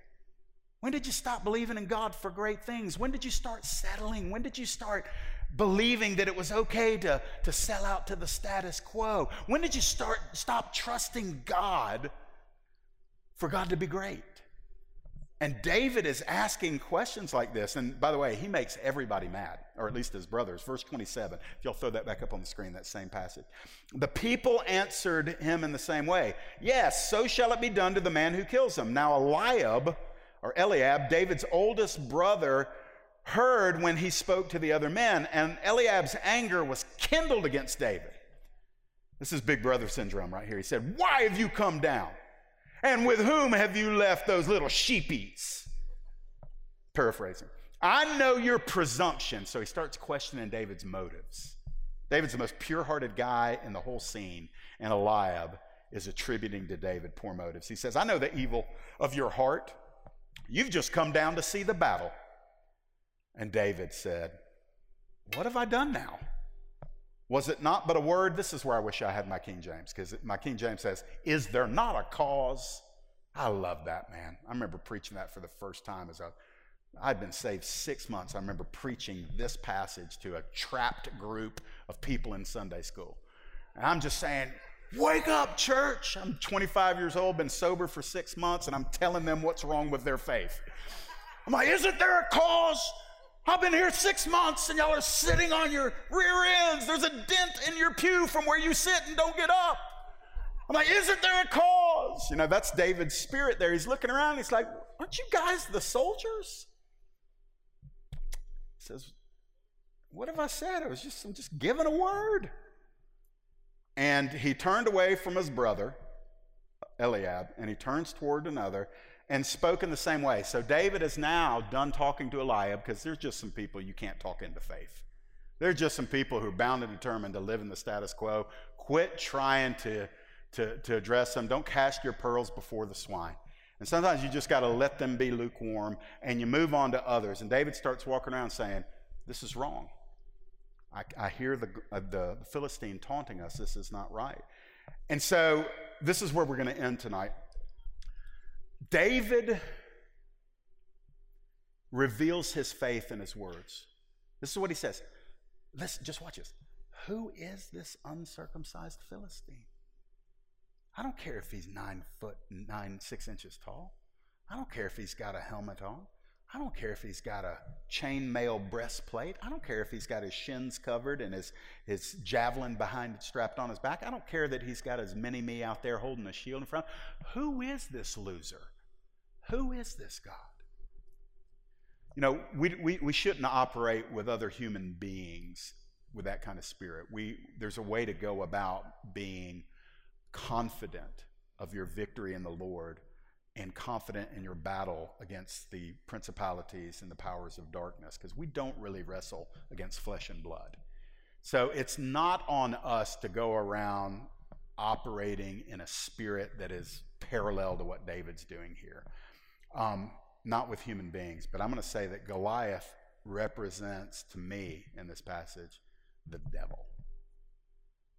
S1: When did you stop believing in God for great things? When did you start settling? When did you start believing that it was okay to, to sell out to the status quo? When did you start stop trusting God for God to be great? And David is asking questions like this. And by the way, he makes everybody mad, or at least his brothers. Verse 27. If y'all throw that back up on the screen, that same passage. The people answered him in the same way Yes, so shall it be done to the man who kills him. Now, Eliab or Eliab, David's oldest brother, heard when he spoke to the other men, and Eliab's anger was kindled against David. This is big brother syndrome right here. He said, Why have you come down? And with whom have you left those little sheepies? Paraphrasing. I know your presumption. So he starts questioning David's motives. David's the most pure hearted guy in the whole scene, and Eliab is attributing to David poor motives. He says, I know the evil of your heart You've just come down to see the battle. And David said, What have I done now? Was it not but a word? This is where I wish I had my King James, because my King James says, Is there not a cause? I love that, man. I remember preaching that for the first time as a I'd been saved six months. I remember preaching this passage to a trapped group of people in Sunday school. And I'm just saying, Wake up, church. I'm 25 years old, been sober for six months, and I'm telling them what's wrong with their faith. I'm like, isn't there a cause? I've been here six months and y'all are sitting on your rear ends. There's a dent in your pew from where you sit and don't get up. I'm like, isn't there a cause? You know, that's David's spirit there. He's looking around. He's like, aren't you guys the soldiers? He says, what have I said? I was just, I'm just giving a word. And he turned away from his brother, Eliab, and he turns toward another and spoke in the same way. So David is now done talking to Eliab because there's just some people you can't talk into faith. There's just some people who are bound and determined to live in the status quo. Quit trying to, to, to address them. Don't cast your pearls before the swine. And sometimes you just got to let them be lukewarm and you move on to others. And David starts walking around saying, This is wrong. I, I hear the, uh, the Philistine taunting us. This is not right. And so this is where we're going to end tonight. David reveals his faith in his words. This is what he says. Listen, just watch this. Who is this uncircumcised Philistine? I don't care if he's nine foot, nine, six inches tall. I don't care if he's got a helmet on. I don't care if he's got a chainmail breastplate. I don't care if he's got his shins covered and his, his javelin behind strapped on his back. I don't care that he's got his mini me out there holding a shield in front. Who is this loser? Who is this God? You know, we, we, we shouldn't operate with other human beings with that kind of spirit. We, there's a way to go about being confident of your victory in the Lord and confident in your battle against the principalities and the powers of darkness because we don't really wrestle against flesh and blood. So it's not on us to go around operating in a spirit that is parallel to what David's doing here. Um, not with human beings, but I'm going to say that Goliath represents to me in this passage the devil.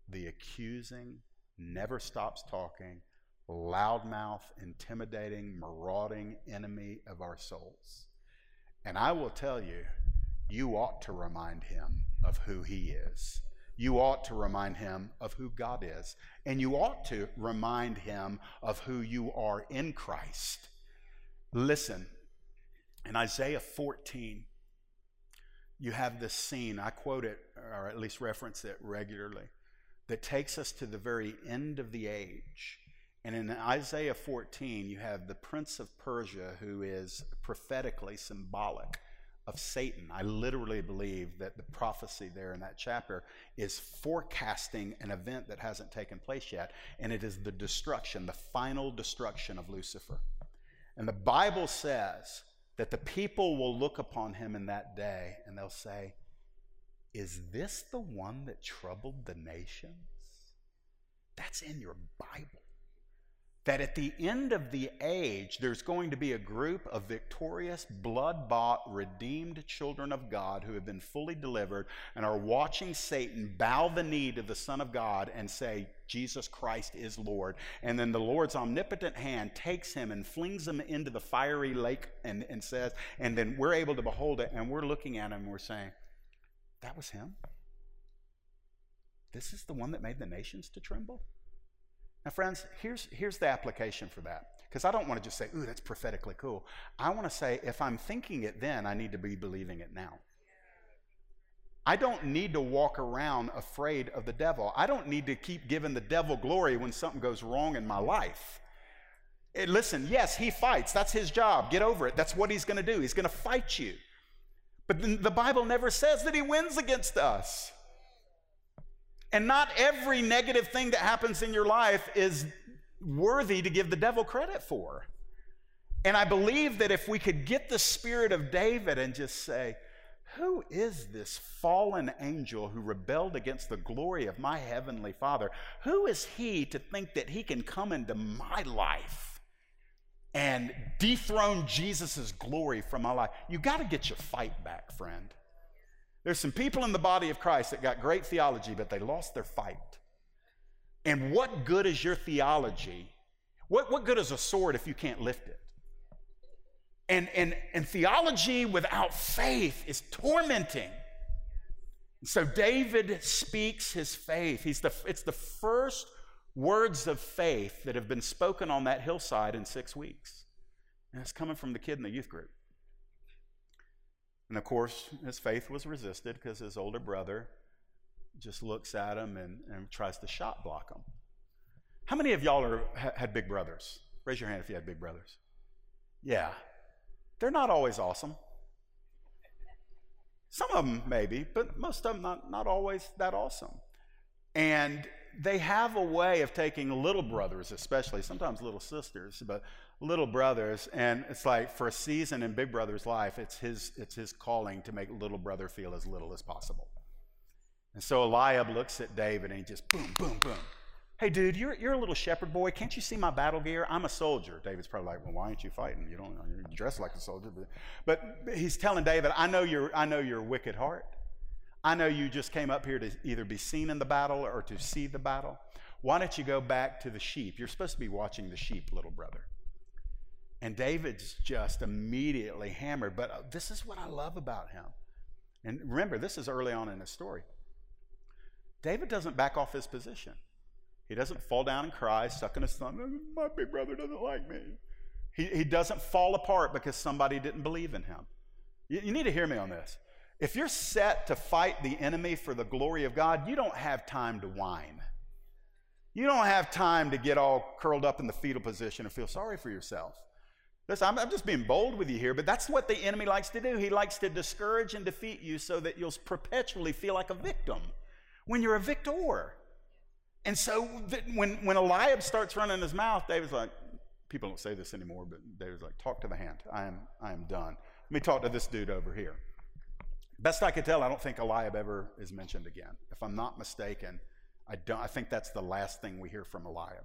S1: The accusing, never stops talking, loudmouth, intimidating, marauding enemy of our souls. And I will tell you, you ought to remind him of who he is. You ought to remind him of who God is. And you ought to remind him of who you are in Christ. Listen, in Isaiah 14, you have this scene, I quote it, or at least reference it regularly, that takes us to the very end of the age and in Isaiah 14, you have the prince of Persia who is prophetically symbolic of Satan. I literally believe that the prophecy there in that chapter is forecasting an event that hasn't taken place yet, and it is the destruction, the final destruction of Lucifer. And the Bible says that the people will look upon him in that day and they'll say, Is this the one that troubled the nations? That's in your Bible that at the end of the age, there's going to be a group of victorious, blood bought, redeemed children of God who have been fully delivered and are watching Satan bow the knee to the Son of God and say, Jesus Christ is Lord. And then the Lord's omnipotent hand takes him and flings him into the fiery lake and, and says, and then we're able to behold it and we're looking at him and we're saying, that was him? This is the one that made the nations to tremble? Now, friends, here's, here's the application for that. Because I don't want to just say, ooh, that's prophetically cool. I want to say, if I'm thinking it then, I need to be believing it now. I don't need to walk around afraid of the devil. I don't need to keep giving the devil glory when something goes wrong in my life. It, listen, yes, he fights. That's his job. Get over it. That's what he's going to do. He's going to fight you. But the Bible never says that he wins against us. And not every negative thing that happens in your life is worthy to give the devil credit for. And I believe that if we could get the spirit of David and just say, who is this fallen angel who rebelled against the glory of my heavenly Father? Who is he to think that he can come into my life and dethrone Jesus' glory from my life? You got to get your fight back, friend. There's some people in the body of Christ that got great theology, but they lost their fight. And what good is your theology? What, what good is a sword if you can't lift it? And, and, and theology without faith is tormenting. So David speaks his faith. He's the, it's the first words of faith that have been spoken on that hillside in six weeks. And it's coming from the kid in the youth group. And of course, his faith was resisted because his older brother just looks at him and, and tries to shot block him. How many of y'all are, had big brothers? Raise your hand if you had big brothers. Yeah. They're not always awesome. Some of them maybe, but most of them not, not always that awesome. And they have a way of taking little brothers, especially, sometimes little sisters, but little brothers, and it's like for a season in Big Brother's life, it's his, it's his calling to make little brother feel as little as possible. And so Eliab looks at David and he just boom, boom, boom. Hey, dude, you're, you're a little shepherd boy. Can't you see my battle gear? I'm a soldier. David's probably like, well, why aren't you fighting? You don't you dress like a soldier. But, but he's telling David, I know, your, I know your wicked heart. I know you just came up here to either be seen in the battle or to see the battle. Why don't you go back to the sheep? You're supposed to be watching the sheep, little brother. And David's just immediately hammered. But uh, this is what I love about him. And remember, this is early on in his story. David doesn't back off his position. He doesn't fall down and cry, sucking his thumb. My big brother doesn't like me. He, he doesn't fall apart because somebody didn't believe in him. You, you need to hear me on this. If you're set to fight the enemy for the glory of God, you don't have time to whine. You don't have time to get all curled up in the fetal position and feel sorry for yourself. Listen, I'm, I'm, just being bold with you here, but that's what the enemy likes to do. He likes to discourage and defeat you so that you'll perpetually feel like a victim when you're a victor. And so when, when Eliab starts running his mouth, David's like, people don't say this anymore, but David's like, talk to the hand. I am, I am done. Let me talk to this dude over here. Best I could tell, I don't think Eliab ever is mentioned again. If I'm not mistaken, I, don't, I think that's the last thing we hear from Eliab.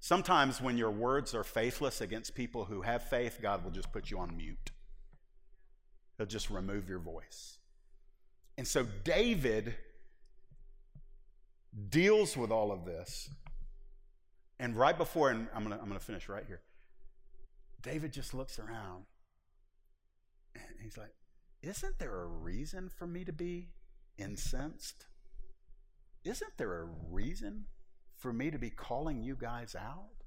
S1: Sometimes when your words are faithless against people who have faith, God will just put you on mute. He'll just remove your voice. And so David deals with all of this. And right before, and I'm going to I'm going to finish right here, David just looks around and he's like, Isn't there a reason for me to be incensed? Isn't there a reason for me to be calling you guys out?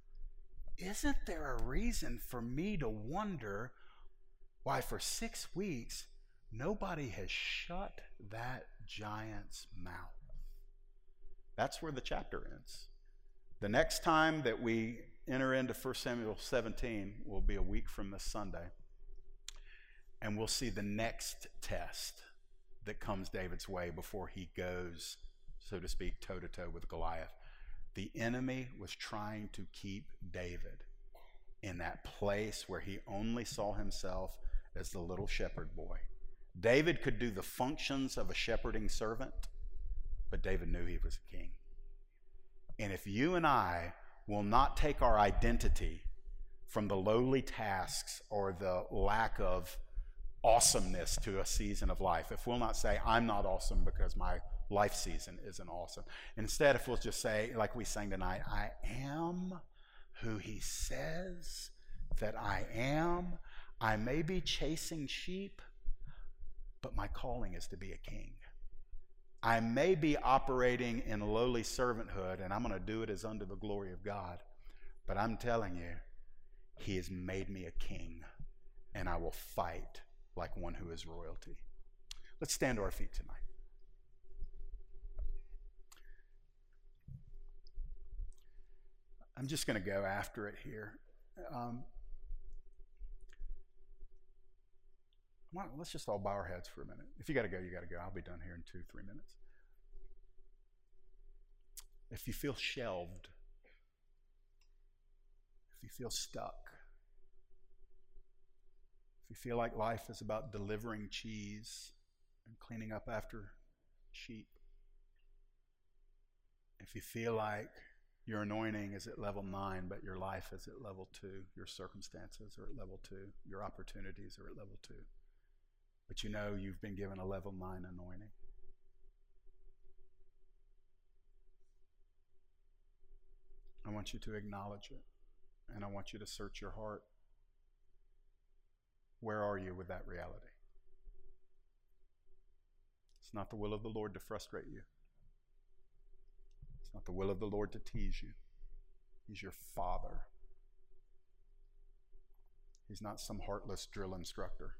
S1: Isn't there a reason for me to wonder why for six weeks nobody has shut that giant's mouth? That's where the chapter ends. The next time that we enter into 1 Samuel 17 will be a week from this Sunday. And we'll see the next test that comes David's way before he goes, so to speak, toe to toe with Goliath. The enemy was trying to keep David in that place where he only saw himself as the little shepherd boy. David could do the functions of a shepherding servant but David knew he was a king. And if you and I will not take our identity from the lowly tasks or the lack of awesomeness to a season of life, if we'll not say, I'm not awesome because my life season isn't awesome. Instead, if we'll just say, like we sang tonight, I am who he says that I am. I may be chasing sheep, but my calling is to be a king. I may be operating in lowly servanthood, and I'm going to do it as under the glory of God. But I'm telling you, He has made me a king, and I will fight like one who is royalty. Let's stand to our feet tonight. I'm just going to go after it here. Um, let's just all bow our heads for a minute. If you got to go, you got to go. I'll be done here in two, three minutes. If you feel shelved, if you feel stuck, if you feel like life is about delivering cheese and cleaning up after sheep, if you feel like your anointing is at level nine, but your life is at level two, your circumstances are at level two, your opportunities are at level two but you know you've been given a level 9 anointing. I want you to acknowledge it, and I want you to search your heart. Where are you with that reality? It's not the will of the Lord to frustrate you. It's not the will of the Lord to tease you. He's your Father. He's not some heartless drill instructor.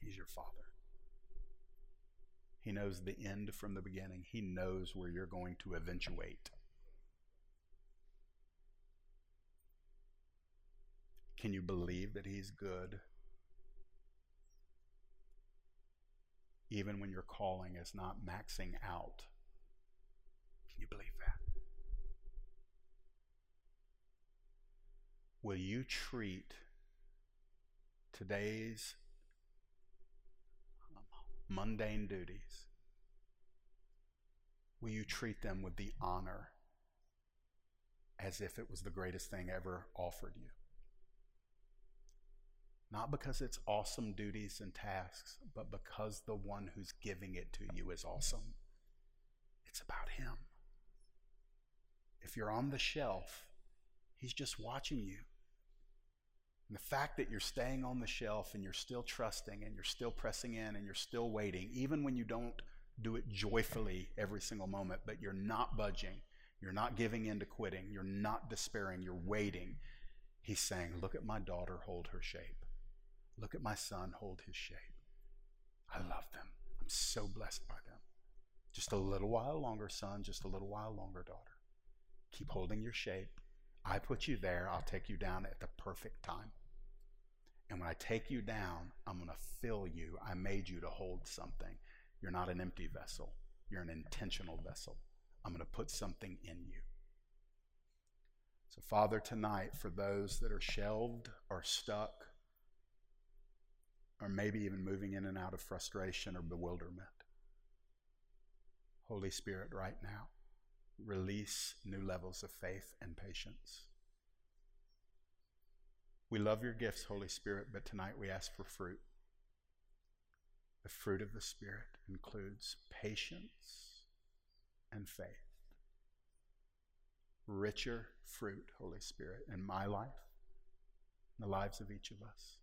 S1: He's your Father. He knows the end from the beginning, He knows where you're going to eventuate. Can you believe that He's good? Even when your calling is not maxing out. Can you believe that? Will you treat today's um, mundane duties, will you treat them with the honor as if it was the greatest thing ever offered you. Not because it's awesome duties and tasks, but because the one who's giving it to you is awesome. It's about him. If you're on the shelf, he's just watching you. And the fact that you're staying on the shelf and you're still trusting and you're still pressing in and you're still waiting, even when you don't do it joyfully every single moment, but you're not budging, you're not giving in to quitting, you're not despairing, you're waiting. He's saying, Look at my daughter hold her shape. Look at my son hold his shape. I love them. I'm so blessed by them. Just a little while longer, son, just a little while longer, daughter. Keep holding your shape. I put you there. I'll take you down at the perfect time. And when I take you down, I'm going to fill you. I made you to hold something. You're not an empty vessel, you're an intentional vessel. I'm going to put something in you. So, Father, tonight, for those that are shelved or stuck, or maybe even moving in and out of frustration or bewilderment, Holy Spirit, right now, release new levels of faith and patience. We love your gifts, Holy Spirit, but tonight we ask for fruit. The fruit of the Spirit includes patience and faith. Richer fruit, Holy Spirit, in my life, in the lives of each of us.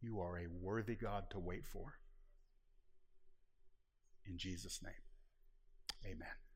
S1: You are a worthy God to wait for. In Jesus' name, amen.